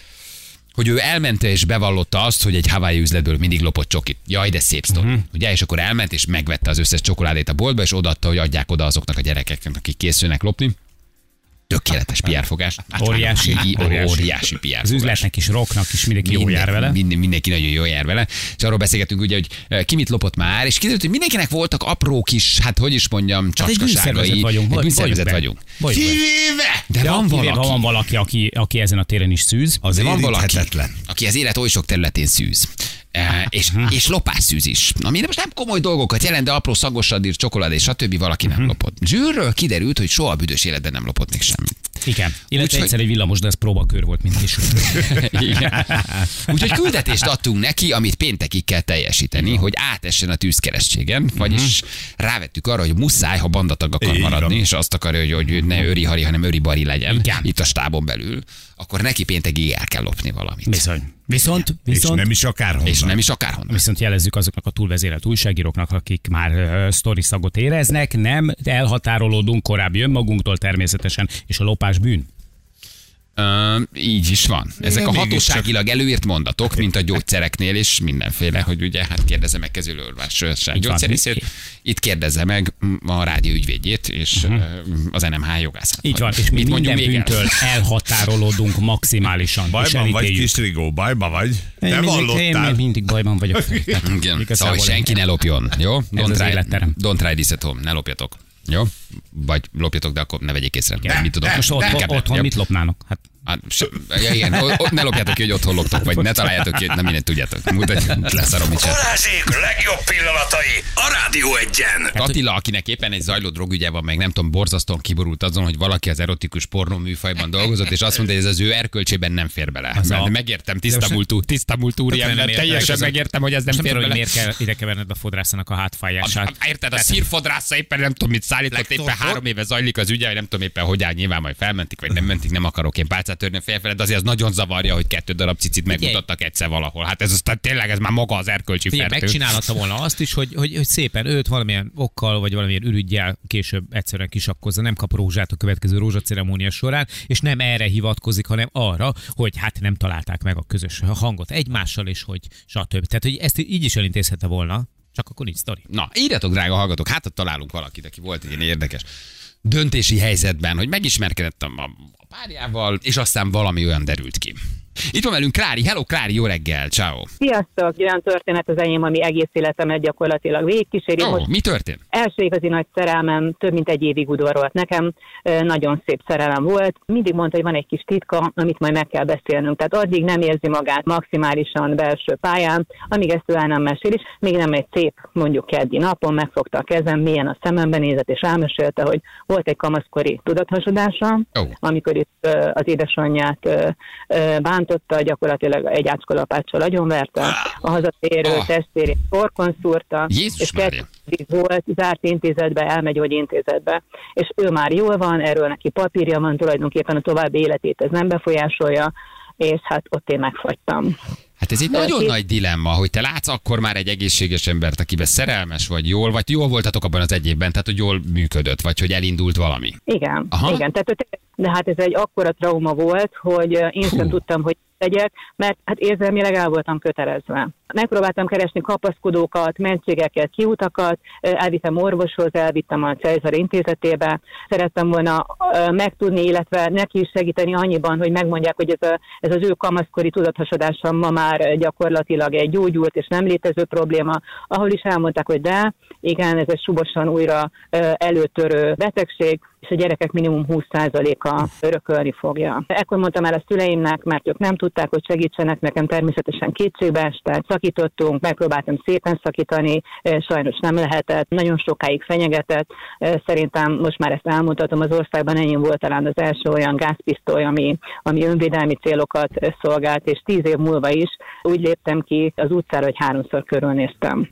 hogy ő elmente és bevallotta azt, hogy egy Hawaii üzletből mindig lopott csokit. Jaj, de szép sztori. Uh-huh. Ugye, és akkor elment és megvette az összes csokoládét a boltba, és odaadta, hogy adják oda azoknak a gyerekeknek, akik készülnek lopni. Tökéletes PR fogás.
Óriási,
Í-
óriási.
óriási PR
Az üzletnek is, rocknak is mindenki jól jár vele.
Minden, mindenki nagyon jól jár vele. És arról beszélgetünk ugye, hogy eh, ki mit lopott már, és kiderült, hogy mindenkinek voltak apró kis, hát hogy is mondjam,
Hát egy
csacskaságai.
vagyunk.
Egy bűnszervezet vagyunk.
Kivéve!
De van
kivéve,
valaki,
van valaki, aki, aki ezen a téren is szűz,
Az
de van valaki, aki az élet oly sok területén szűz. És,
Mhm.
és lopásszűz is. Ami most nem komoly dolgokat jelent, de apró szagosradír, csokoládé, stb. valaki
Mhm.
nem lopott. Zsűrről kiderült, hogy soha büdös életben nem lopott még semmit.
Igen. Illetve
Úgyhogy-
egyszer egy villamos, de ez próbakör volt, mint később.
Igen. Úgyhogy küldetést adtunk neki, amit péntekig kell teljesíteni, hogy átessen a tűzkeresztségen, vagyis rávettük arra, hogy muszáj, ha bandatag akar
van.
maradni, és azt akarja, hogy, hogy ne öri hari, hanem öri bari legyen
Igen.
itt a stábon belül, akkor neki péntekig el kell lopni valamit.
Bizony. Viszont,
És
viszont,
nem is akárhonnan.
És nem is akárhonnan.
Viszont jelezzük azoknak a túlvezérelt újságíróknak, akik már uh, sztori szagot éreznek, nem elhatárolódunk korábbi önmagunktól természetesen, és a lopás bűn.
Uh, így is van. Ezek a hatóságilag előírt mondatok, mint a gyógyszereknél, és mindenféle, hogy ugye, hát kérdezze meg
van.
gyógyszerészét, itt kérdezze meg a rádió ügyvédjét, és uh, az NMH jogászát.
Így van, és mi
mit
minden
még el?
bűntől elhatárolódunk maximálisan.
Bajban vagy, kis Rigó, bajba vagy. Te
Én mindig, én
vallottál.
még mindig bajban vagyok. Tehát
Igen, szóval senki
én-
ne lopjon, jó? Don't
az
try, don't try this at home, ne lopjatok. Jó? Vagy lopjatok, de akkor ne vegyék észre.
De,
mit tudok?
Most ott,
Inkább ne.
otthon mit lopnának? Hát
Hát, ja, igen, o- ott ne lopjátok ki, hogy otthon loptok, vagy ne találjátok ki, nem mindent tudjátok. Mutatj, leszarom, mit.
Balázsék legjobb pillanatai a Rádió egyen.
Attila, akinek éppen egy zajló drogügye van, meg nem tudom, borzasztóan kiborult azon, hogy valaki az erotikus pornó műfajban dolgozott, és azt mondta, hogy ez az ő erkölcsében nem fér bele.
Az
Mert
a-
megértem,
De
tiszta
most-
múltú, tiszta múltú úriember, teljesen megértem, hogy ez nem
nem
fér bele.
miért kell ide keverned a fodrászanak a hátfájását.
A- Érted, a szírfodrásza éppen nem tudom, mit szállított, éppen három éve zajlik az ügye, nem tudom éppen hogy áll, nyilván majd felmentik, vagy nem mentik, nem akarok én pálcát törni a fejfele, de azért az nagyon zavarja, hogy kettő darab cicit megmutattak egyszer valahol. Hát ez aztán tényleg ez már maga az erkölcsi
Figyelj,
fertő.
megcsinálhatta volna azt is, hogy, hogy, hogy szépen őt valamilyen okkal, vagy valamilyen ürügyjel később egyszerűen kisakkozza, nem kap rózsát a következő rózsaceremónia során, és nem erre hivatkozik, hanem arra, hogy hát nem találták meg a közös hangot egymással, és hogy stb. Tehát, hogy ezt így is elintézhette volna. Csak akkor nincs sztori.
Na, írjatok, drága hallgatók, hát ott találunk valakit, aki volt egy ilyen érdekes döntési helyzetben, hogy megismerkedett a, párjával, és aztán valami olyan derült ki. Itt van velünk Klári. Hello, Klári, jó reggel, ciao.
Sziasztok! Olyan történet az enyém, ami egész életemet gyakorlatilag végigkíséri. Most
mi történt?
első igazi nagy szerelmem több mint egy évig udvarolt nekem, nagyon szép szerelem volt. Mindig mondta, hogy van egy kis titka, amit majd meg kell beszélnünk. Tehát addig nem érzi magát maximálisan belső pályán, amíg ezt ő el nem mesél is. Még nem egy szép, mondjuk keddi napon megfogta a kezem, milyen a szemembe nézett, és elmesélte, hogy volt egy kamaszkori tudathasodása,
Ó.
amikor itt az édesanyját ö, ö, bántotta, gyakorlatilag egy ácskalapáccsal agyonverte, a hazatérő
Ah.
testvérét torkon szúrta,
Jézus
és
Mária.
kettő volt, zárt intézetbe, elmegy intézetbe, és ő már jól van, erről neki papírja van, tulajdonképpen a további életét ez nem befolyásolja, és hát ott én megfagytam.
Hát ez egy nagyon nagy dilemma, hogy te látsz akkor már egy egészséges embert, akiben szerelmes vagy jól, vagy jól voltatok abban az egy évben, tehát hogy jól működött, vagy hogy elindult valami.
Igen,
Aha.
igen. Tehát, de hát ez egy akkora trauma volt, hogy ö, én sem
Hú.
tudtam, hogy tegyek, mert hát érzelmileg el voltam kötelezve. Megpróbáltam keresni kapaszkodókat, mentségeket, kiutakat, elvittem orvoshoz, elvittem a Cezar intézetébe, szerettem volna megtudni, illetve neki is segíteni annyiban, hogy megmondják, hogy ez, a, ez az ő kamaszkori tudathasadása ma már gyakorlatilag egy gyógyult és nem létező probléma, ahol is elmondták, hogy de, igen, ez egy subosan újra előtörő betegség, és a gyerekek minimum 20%-a örökölni fogja. Ekkor mondtam el a szüleimnek, mert ők nem tudták, hogy segítsenek nekem, természetesen kétségbe estek, szakítottunk, megpróbáltam szépen szakítani, sajnos nem lehetett, nagyon sokáig fenyegetett. Szerintem most már ezt elmondhatom, az országban ennyi volt talán az első olyan gázpisztoly, ami, ami önvédelmi célokat szolgált, és tíz év múlva is úgy léptem ki az utcára, hogy háromszor körülnéztem.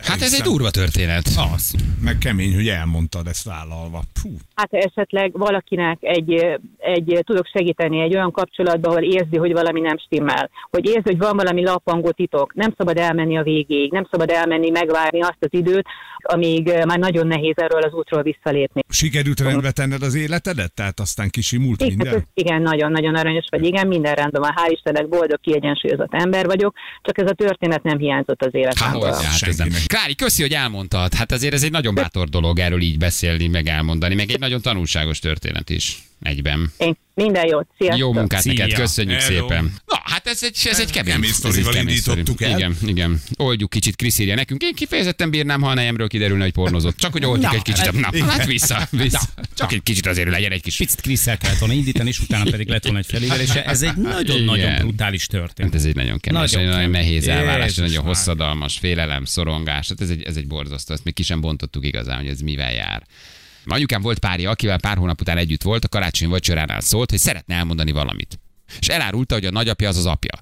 Hát ez egy durva történet.
Az.
Meg kemény, hogy elmondtad ezt vállalva. Puh.
Hát esetleg valakinek egy, egy, tudok segíteni egy olyan kapcsolatban, ahol érzi, hogy valami nem stimmel. Hogy érzi, hogy van valami lappangó titok. Nem szabad elmenni a végéig, nem szabad elmenni, megvárni azt az időt, amíg eh, már nagyon nehéz erről az útról visszalépni.
Sikerült rendbe tenned az életedet? Tehát aztán kisimult
Igen, ez-
minden?
igen, nagyon-nagyon aranyos vagy, igen, minden rendben van. Hál' Istennek boldog, kiegyensúlyozott ember vagyok, csak ez a történet nem hiányzott az
Hát,
életemből.
hogy, hát ez nem. Klári, köszi, hogy elmondtad. Hát azért ez egy nagyon bátor dolog erről így beszélni, meg elmondani, meg egy nagyon tanulságos történet is egyben.
Én minden jót, sziasztok!
Jó munkát
Szia.
neked, köszönjük
Hello.
szépen. Na, hát ez egy, ez egy kemény,
kemény
ez egy kemény
indítottuk el.
Igen, igen. Oldjuk kicsit, Krisz írja nekünk. Én kifejezetten bírnám, ha a nejemről kiderülne, hogy pornozott. Csak hogy oldjuk
Na,
egy kicsit. Na, hát vissza, vissza. Csak egy kicsit azért legyen egy kis
Picit Kriszel kellett volna indítani, és utána pedig lett volna egy felégelése. Ez egy nagyon-nagyon
Igen.
brutális történet.
Hát ez egy nagyon kemény,
Nagyon
nagyon, nehéz elvárás, nagyon hosszadalmas, félelem, szorongás. Hát ez egy, ez egy borzasztó, ezt még ki sem bontottuk igazán, hogy ez mivel jár. Anyukám volt párja, akivel pár hónap után együtt volt, a karácsony vacsoránál szólt, hogy szeretne elmondani valamit. És elárulta, hogy a nagyapja az az apja.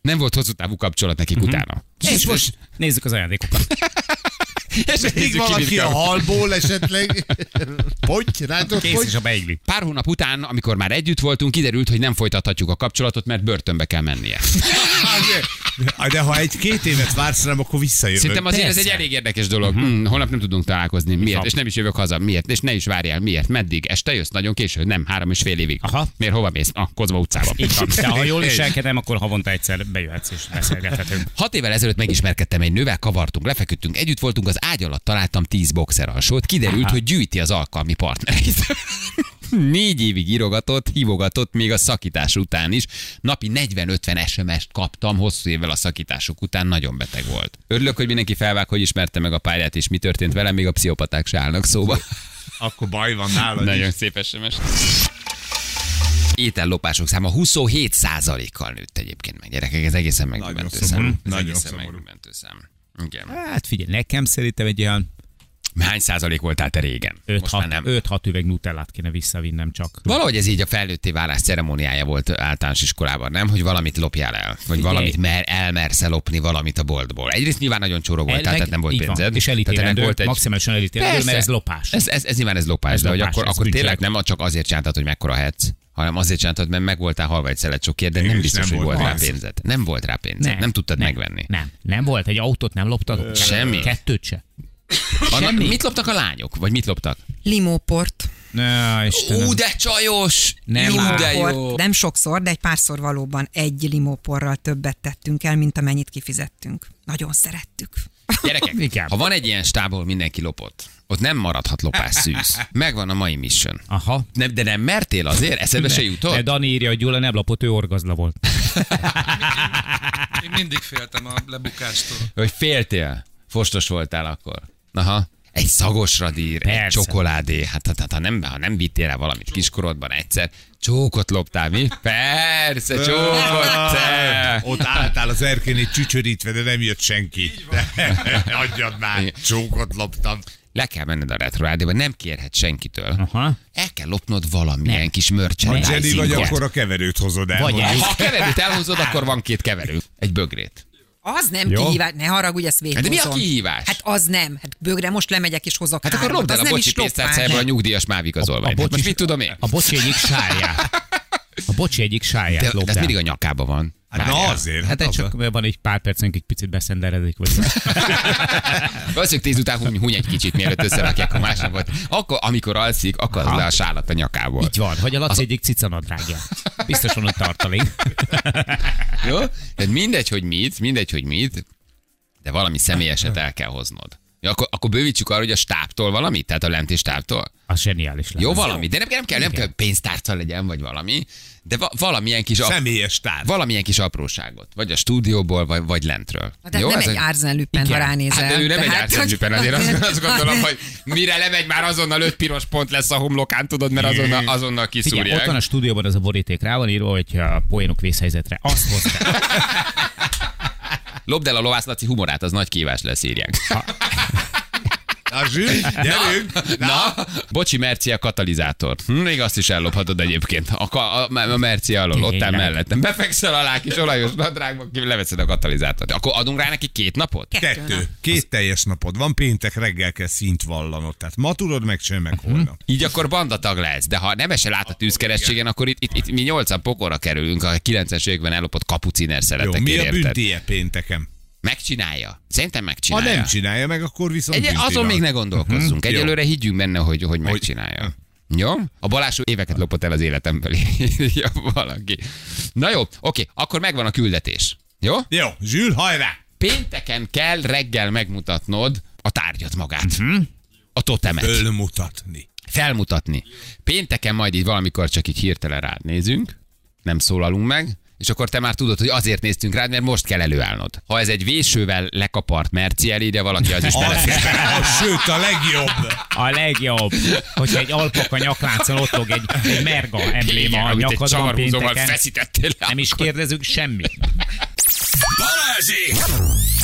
Nem volt hosszú távú kapcsolat nekik
Mhm.
utána.
És most nézzük az ajándékokat.
És ki,
valaki a halból esetleg? Hogy? Rátok,
Kész
hogy?
is a beigli.
Pár hónap után, amikor már együtt voltunk, kiderült, hogy nem folytathatjuk a kapcsolatot, mert börtönbe kell mennie.
De, de ha egy-két évet vársz rám, akkor visszajövök.
Szerintem azért ez
Persze.
egy elég érdekes dolog. Hmm, holnap nem tudunk találkozni. Miért?
Aha.
És nem is jövök haza. Miért? És ne is várjál. Miért? Meddig? Este jössz nagyon késő? Nem, három és fél évig.
Aha.
Miért? Hova mész? A Kozma utcába.
De ha jól viselkedem, akkor havonta egyszer bejöhetsz és beszélgethetünk.
Hat évvel ezelőtt megismerkedtem egy nővel, kavartunk, lefeküdtünk, együtt voltunk, az ágy alatt találtam tíz boxer alsót, kiderült, hogy gyűjti az alkalmi partnereit. Négy évig írogatott, hívogatott, még a szakítás után is. Napi 40-50 SMS-t kaptam hosszú évvel a szakítások után, nagyon beteg volt. Örülök, hogy mindenki felvág, hogy ismerte meg a pályát, és mi történt velem, még a pszichopaták se állnak szóba.
Akkor baj van nálad
Nagyon
is.
szép SMS. Étellopások száma 27% kal nőtt egyébként meg. Gyerekek, ez egészen megdöbbentő
szomorú.
szám. Ez
Nagyon szomorú.
megdöbbentő szám. Igen.
Hát figyelj, nekem szerintem egy olyan
Hány százalék voltál te régen? Most már nem.
5-6 üveg nutellát kéne visszavinnem csak.
Valahogy ez így a felnőtté válás ceremóniája volt általános iskolában, nem? Hogy valamit lopjál el, vagy
Figyelj.
valamit mer, elmersz lopni valamit a boltból. Egyrészt nyilván nagyon csoró volt,
El-
tehát nem volt
így van.
pénzed.
És elítélendő,
volt egy-
maximálisan elítélendő, mert ez lopás.
Ez, ez, ez nyilván ez lopás,
Ez
de hogy
lopás,
akkor,
ez
akkor tényleg nem csak azért csináltad, hogy mekkora hetsz, hanem azért csináltad, mert meg voltál halva egy szelet sokért, de nem biztos,
nem
hogy
volt
rá
pénz.
pénzed. Nem volt rá pénzed, nem, tudtad
nem,
megvenni.
Nem, nem volt. Egy autót nem loptad?
Semmi.
Kettőt se. Semmi.
mit loptak a lányok? Vagy mit loptak?
Limóport.
Ne, Istenem.
Ú, de csajos!
Nem
Ú,
áll.
de jó!
Limóport. Nem sokszor, de egy párszor valóban egy limóporral többet tettünk el, mint amennyit kifizettünk. Nagyon szerettük.
Gyerekek,
Igen.
ha van egy ilyen stáb, ahol mindenki lopott, ott nem maradhat lopás szűz. Megvan a mai mission.
Aha.
Nem, de nem mertél azért? Eszedbe se jutott?
De Dani írja, hogy Gyula nem lapott, ő orgazla volt.
Én mindig féltem a lebukástól.
Hogy féltél? Fostos voltál akkor. Aha. Egy szagos radír, egy
Persze.
csokoládé. Hát, hát, hát ha, nem, ha nem vittél el valamit kiskorodban egyszer, csókot loptál, mi? Persze, csókot. te.
Ott álltál az erkén csücsörítve, de nem jött senki. Adjad már, csókot loptam.
Le kell menned a retro rádióba, nem kérhet senkitől.
Aha.
El kell lopnod valamilyen
Nem.
kis
Ha
merchandising
Jenny vagy, akkor a keverőt hozod el.
Vagy
mondjuk.
Ha a keverőt elhozod, akkor van két keverő. Egy bögrét.
Az nem
Jó.
kihívás, ne haragudj, ezt
Hát de mi a kihívás?
Hát az nem. Hát bögre most lemegyek és hozok
Hát akkor lopd el
Az
a bocsi pénztárcájából a nyugdíjas mávigazolványt. Hát most mit tudom én?
A bocsi egyik sáját. A bocsi egyik sáját
De, de ez mindig a nyakába van.
Hát na azért.
Hát egy
az a-
csak van egy pár percünk, egy picit beszenderedik. Vagy.
Valószínűleg tíz után huny, huny egy kicsit, mielőtt összerakják a másnapot. Akkor, amikor alszik, akad le a sálat a nyakából.
Így van, hogy a Laci egyik cicanadrágja. Biztos van ott tartalék.
Jó? Tehát mindegy, hogy mit, mindegy, hogy mit, de valami személyeset el kell hoznod. Ja, akkor, akkor bővítsük arra, hogy a stábtól valamit, tehát a lenti stábtól.
Az zseniális lesz.
Jó, valami, de nem, nem kell, nem kell pénztárca legyen, vagy valami, de va- valamilyen kis,
Személyes tár.
valamilyen kis apróságot. Vagy a stúdióból, vagy, vagy lentről.
De nem
Ez
egy Arzen Lupin, ha ránézel.
Hát de ő nem egy
Tehát,
árcendüpen, azért azt, azt gondolom, hogy mire lemegy, már azonnal öt piros pont lesz a homlokán, tudod, mert azonnal, azonnal
Figyelj, ott
kiszúrják.
van a stúdióban az a boríték, rá van írva, hogy a poénok vészhelyzetre. Azt hozta.
Lopd el a lovász Laci humorát, az nagy kívás lesz, írják.
Na, Zsül, gyerünk!
Na, bocsi, Mercia katalizátor. Hm, még azt is ellophatod egyébként. A, a, a Mercia alól, ott áll mellettem. Befekszel alá kis olajos nadrágba, leveszed a katalizátort. Akkor adunk rá neki két napot?
Kettő. Két teljes napod van, péntek reggel kell szint vallanod. Tehát ma tudod megcsinálni, meg holnap.
Így akkor bandatag lesz, de ha nem esel át a tűzkeresztségen, akkor itt, itt, itt mi nyolcan pokorra kerülünk a 90-es években ellopott kapuciner
Jó,
szeretekért.
mi a büntie pénteken?
Megcsinálja. Szerintem
Ha
megcsinálja.
nem csinálja meg, akkor viszont
Egy, azon
van.
még ne gondolkozzunk.
Jó.
Egyelőre higgyünk benne, hogy, hogy megcsinálja. Jó? A Balázs éveket lopott el az életemből. ja, valaki. Na jó, oké, akkor megvan a küldetés. Jó?
Jó, Zsül, hajrá!
Pénteken kell reggel megmutatnod a tárgyat magát. A totemet.
Fölmutatni.
Felmutatni. Pénteken majd így valamikor csak így hirtelen rád nézünk, nem szólalunk meg, és akkor te már tudod, hogy azért néztünk rád, mert most kell előállnod. Ha ez egy vésővel lekapart merci elé, de valaki az is belefér.
sőt, a legjobb.
A legjobb, hogyha egy alpaka nyakláncon ott lóg egy, egy merga embléma
Igen,
a
csavarhúzóval
pénteken.
feszítettél le.
Nem is kérdezünk semmit.
Balázsi!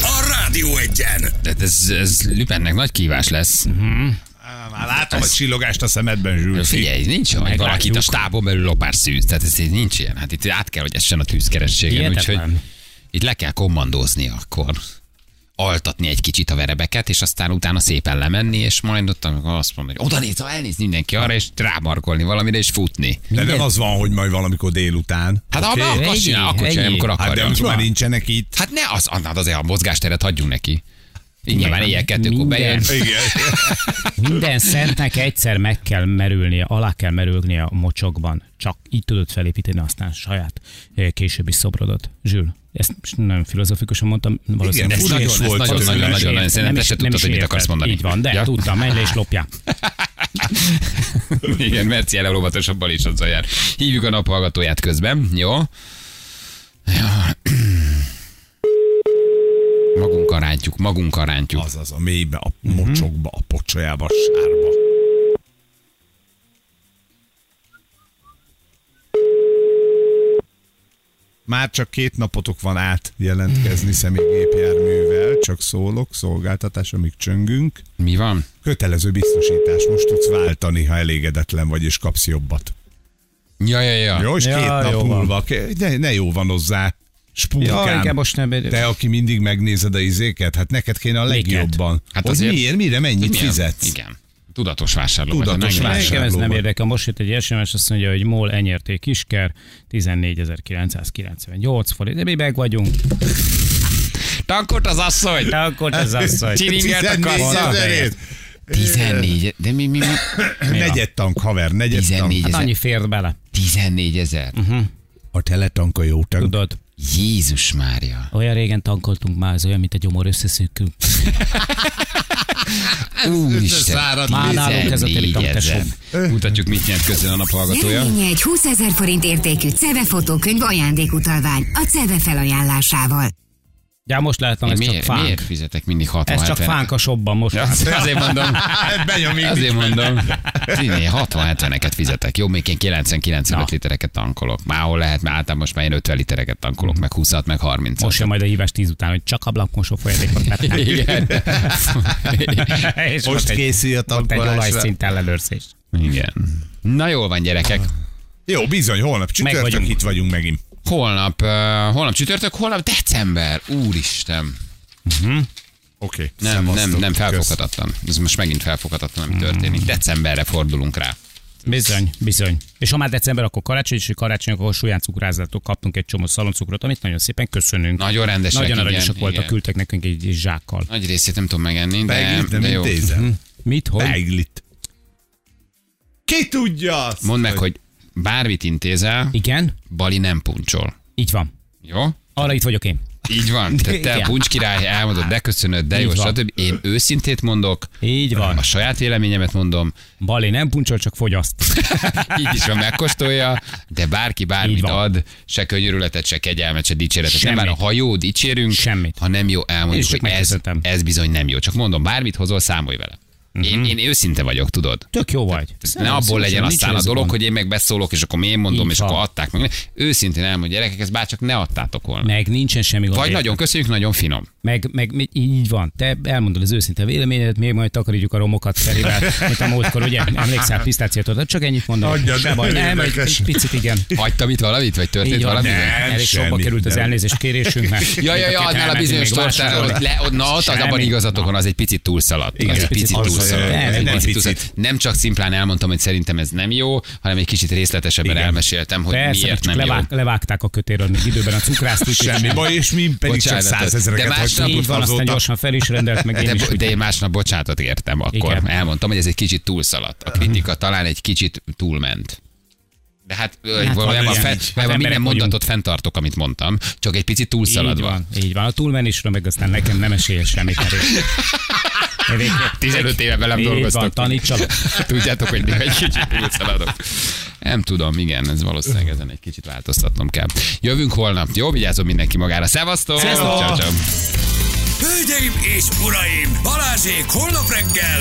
A Rádió Egyen!
De ez, ez Lüpennek nagy kívás lesz.
Á, Már látom a csillogást a szemedben, Zsül.
Figyelj, nincs olyan, hogy valakit a stábon belül lopár szűz. Tehát ez így nincs ilyen. Hát itt át kell, hogy essen a tűzkerességen. Úgyhogy itt le kell kommandózni akkor. Altatni egy kicsit a verebeket, és aztán utána szépen lemenni, és majd ott azt mondja, hogy oda néz, elnéz mindenki arra, és rámarkolni valamire, és futni.
De nem az van, hogy majd valamikor délután.
Hát okay. akkor
Ennyi,
csinál, akkor csinál,
ennyi.
amikor
Hát de
akarja.
amikor már nincsenek itt.
Hát ne, az, annál azért a mozgásteret hagyjunk neki. Nyilván éjjel kettőkor
Minden.
bejön.
Igen.
Minden szentnek egyszer meg kell merülnie, alá kell merülnie a mocsokban. Csak így tudod felépíteni aztán saját eh, későbbi szobrodat. Zsül, ezt nem filozofikusan mondtam, valószínűleg
Igen,
Ez nagyon, nagyon, nagyon, nagyon, nagyon, szerintem te se
nem
tudtad, hogy mit akarsz mondani.
Így van, de
Ja?
tudtam, menj le és lopjál.
Igen, Merci el óvatosabban is az jár. Hívjuk a naphallgatóját közben, jó? Ja. Magunk rántjuk, magunk rántjuk.
Azaz, a mélybe, a mocsokba, a pocsolyába, a sárba. Már csak két napotok van át jelentkezni személygépjárművel, csak szólok, szolgáltatás, amíg csöngünk.
Mi van?
Kötelező biztosítás, most tudsz váltani, ha elégedetlen vagy, és kapsz jobbat.
Ja, ja, ja.
Jó, és
Ja,
két nap
jó van.
múlva, ne, ne jó van hozzá. Spulkám.
Ja, igen, most nem.
Te, aki mindig megnézed a izéket, hát neked kéne a legjobban.
Hát
Hát hogy
azért-
miért, mire, mennyit
Milyen?
fizetsz?
Igen. Tudatos vásárló.
Tudatos vásárló.
Engem ez nem érdekel. Most jött egy SMS, azt mondja, hogy MOL enyerték Kisker, 14.998 forint. De mi meg vagyunk.
Tankot az asszony!
Ez az, hogy...
Csiringert a
14
kassa!
ezerért.
14, de mi, mi, mi?
Negyed tank, haver, negyed
14
tank.
Hát annyi fért bele.
14 ezer.
A teletank a jó tank.
Tudod,
Jézus Mária.
Olyan régen tankoltunk már, ez olyan, mint a gyomor összeszűkül.
Úristen.
Már nálunk ez a telekom, tesó.
Mutatjuk, mit nyert közben a naphallgatója.
Nyereménye egy 20 ezer forint értékű CEVE fotókönyv ajándékutalvány a CEVE felajánlásával.
Ja, most láttam, ez csak
Miért,
fánk.
miért fizetek mindig 60
Ez csak fánk a shopban most.
Ja, azért mondom.
Benyomjuk.
Azért mondom. Tényleg 60-70-eket fizetek. Jó, még én 90-95
Na.
litereket tankolok. Máshol lehet, mert általában most már én 50 litereket tankolok, meg 20 meg 30
Most jön majd a hívás 10 után, hogy csak ablakmosó folyadékot vettem.
Igen.
És
Most
egy-
készül a
Ott egy olajszint ellenőrzés.
Igen. Na jól van, gyerekek.
Jó, bizony, holnap csütörtök
vagyunk.
itt vagyunk megint.
Holnap, uh, holnap csütörtök, holnap december. Úristen.
Oké.
Nem, nem, nem
Kösz.
felfoghatatlan. Ez most megint felfoghatatlan, ami történik. Decemberre fordulunk rá.
Bizony, bizony. És ha már december, akkor karácsony, és karácsony, akkor súlyán cukrázatok kaptunk egy csomó szaloncukrot, amit nagyon szépen köszönünk.
Nagyon rendesek,
Nagyon
igen,
aranyosak voltak,
igen.
küldtek nekünk egy, egy zsákkal.
Nagy részét nem tudom megenni, de,
Beiglit nem
de jó.
intézem.
Mit, hogy?
Beiglit. Ki tudja azt?
Mondd meg, hogy bármit intézel,
Igen,
Bali nem puncsol.
így van.
Jó?
Arra itt vagyok én.
Így van. Te, te a puncs király, elmondod, de köszönöd, de jó, stb. Én őszintét mondok,
Így van.
a saját véleményemet mondom,
Bali nem puncsol, csak fogyaszt.
így is van, megkóstolja, de bárki bármit ad, se könyörületet, se kegyelmet, se dicséretet. Nem
Semmit.
már ha jó, dicsérünk,
Semmit.
ha nem jó, elmondjuk, hogy ez, ez bizony nem jó. Csak mondom, bármit hozol, számolj vele. Én, én őszinte vagyok, tudod?
Tök jó vagy.
Ne abból legyen aztán a dolog, hogy én meg beszólok, és akkor én mondom,
Így
és
van.
akkor adták meg. Őszintén elmondom, gyerekek, ezt bárcsak ne adtátok volna.
Meg nincsen semmi gond.
Vagy nagyon köszönjük, nagyon finom.
Meg, meg, így van. Te elmondod az őszinte véleményedet, még majd takarítjuk a romokat Ferivel, mint a múltkor, ugye? Emlékszel, pisztáciát Csak ennyit mondom.
Adjad,
Se baj, nem, egy, egy picit igen.
Hagytam itt valamit, vagy történt valami?
Elég sokba került az
nem.
elnézés kérésünk, mert
Ja, ja, ja, annál a bizonyos tortáról, na, ott az abban igazatok van, az egy picit túlszaladt.
Igen,
az egy picit túlszaladt. Picit. Nem csak szimplán elmondtam, hogy szerintem ez nem jó, hanem egy kicsit részletesebben
Igen.
elmeséltem, hogy
Persze,
miért
csak
nem jó.
levág, levágták a kötéről még időben a cukrásztút.
Semmi baj, és mi pedig csak
Bocsánatot.
százezereket
De másnap
hagytunk
Így van, aztán gyorsan fel is rendelt, meg én
De, de én másnap bocsánatot értem akkor.
Igen.
Elmondtam, hogy ez egy kicsit túlszaladt. A kritika talán egy kicsit túlment. De hát, hát valójában, fe,
Hát
minden mondatot
vagyunk.
fenntartok, amit mondtam, csak egy picit
Így
túlszaladva.
van, így van. A túlmenésről meg aztán nekem nem esélyes semmit. Mert én- én-
15 éve velem dolgoztok.
tanítsalak.
Tudjátok, hogy néha egy kicsit túlszaladok. Nem tudom, igen, ez valószínűleg ezen egy kicsit változtatnom kell. Jövünk holnap. Jó, vigyázom mindenki magára. Szevasztok! Ciao.
Hölgyeim és uraim, Balázsék holnap reggel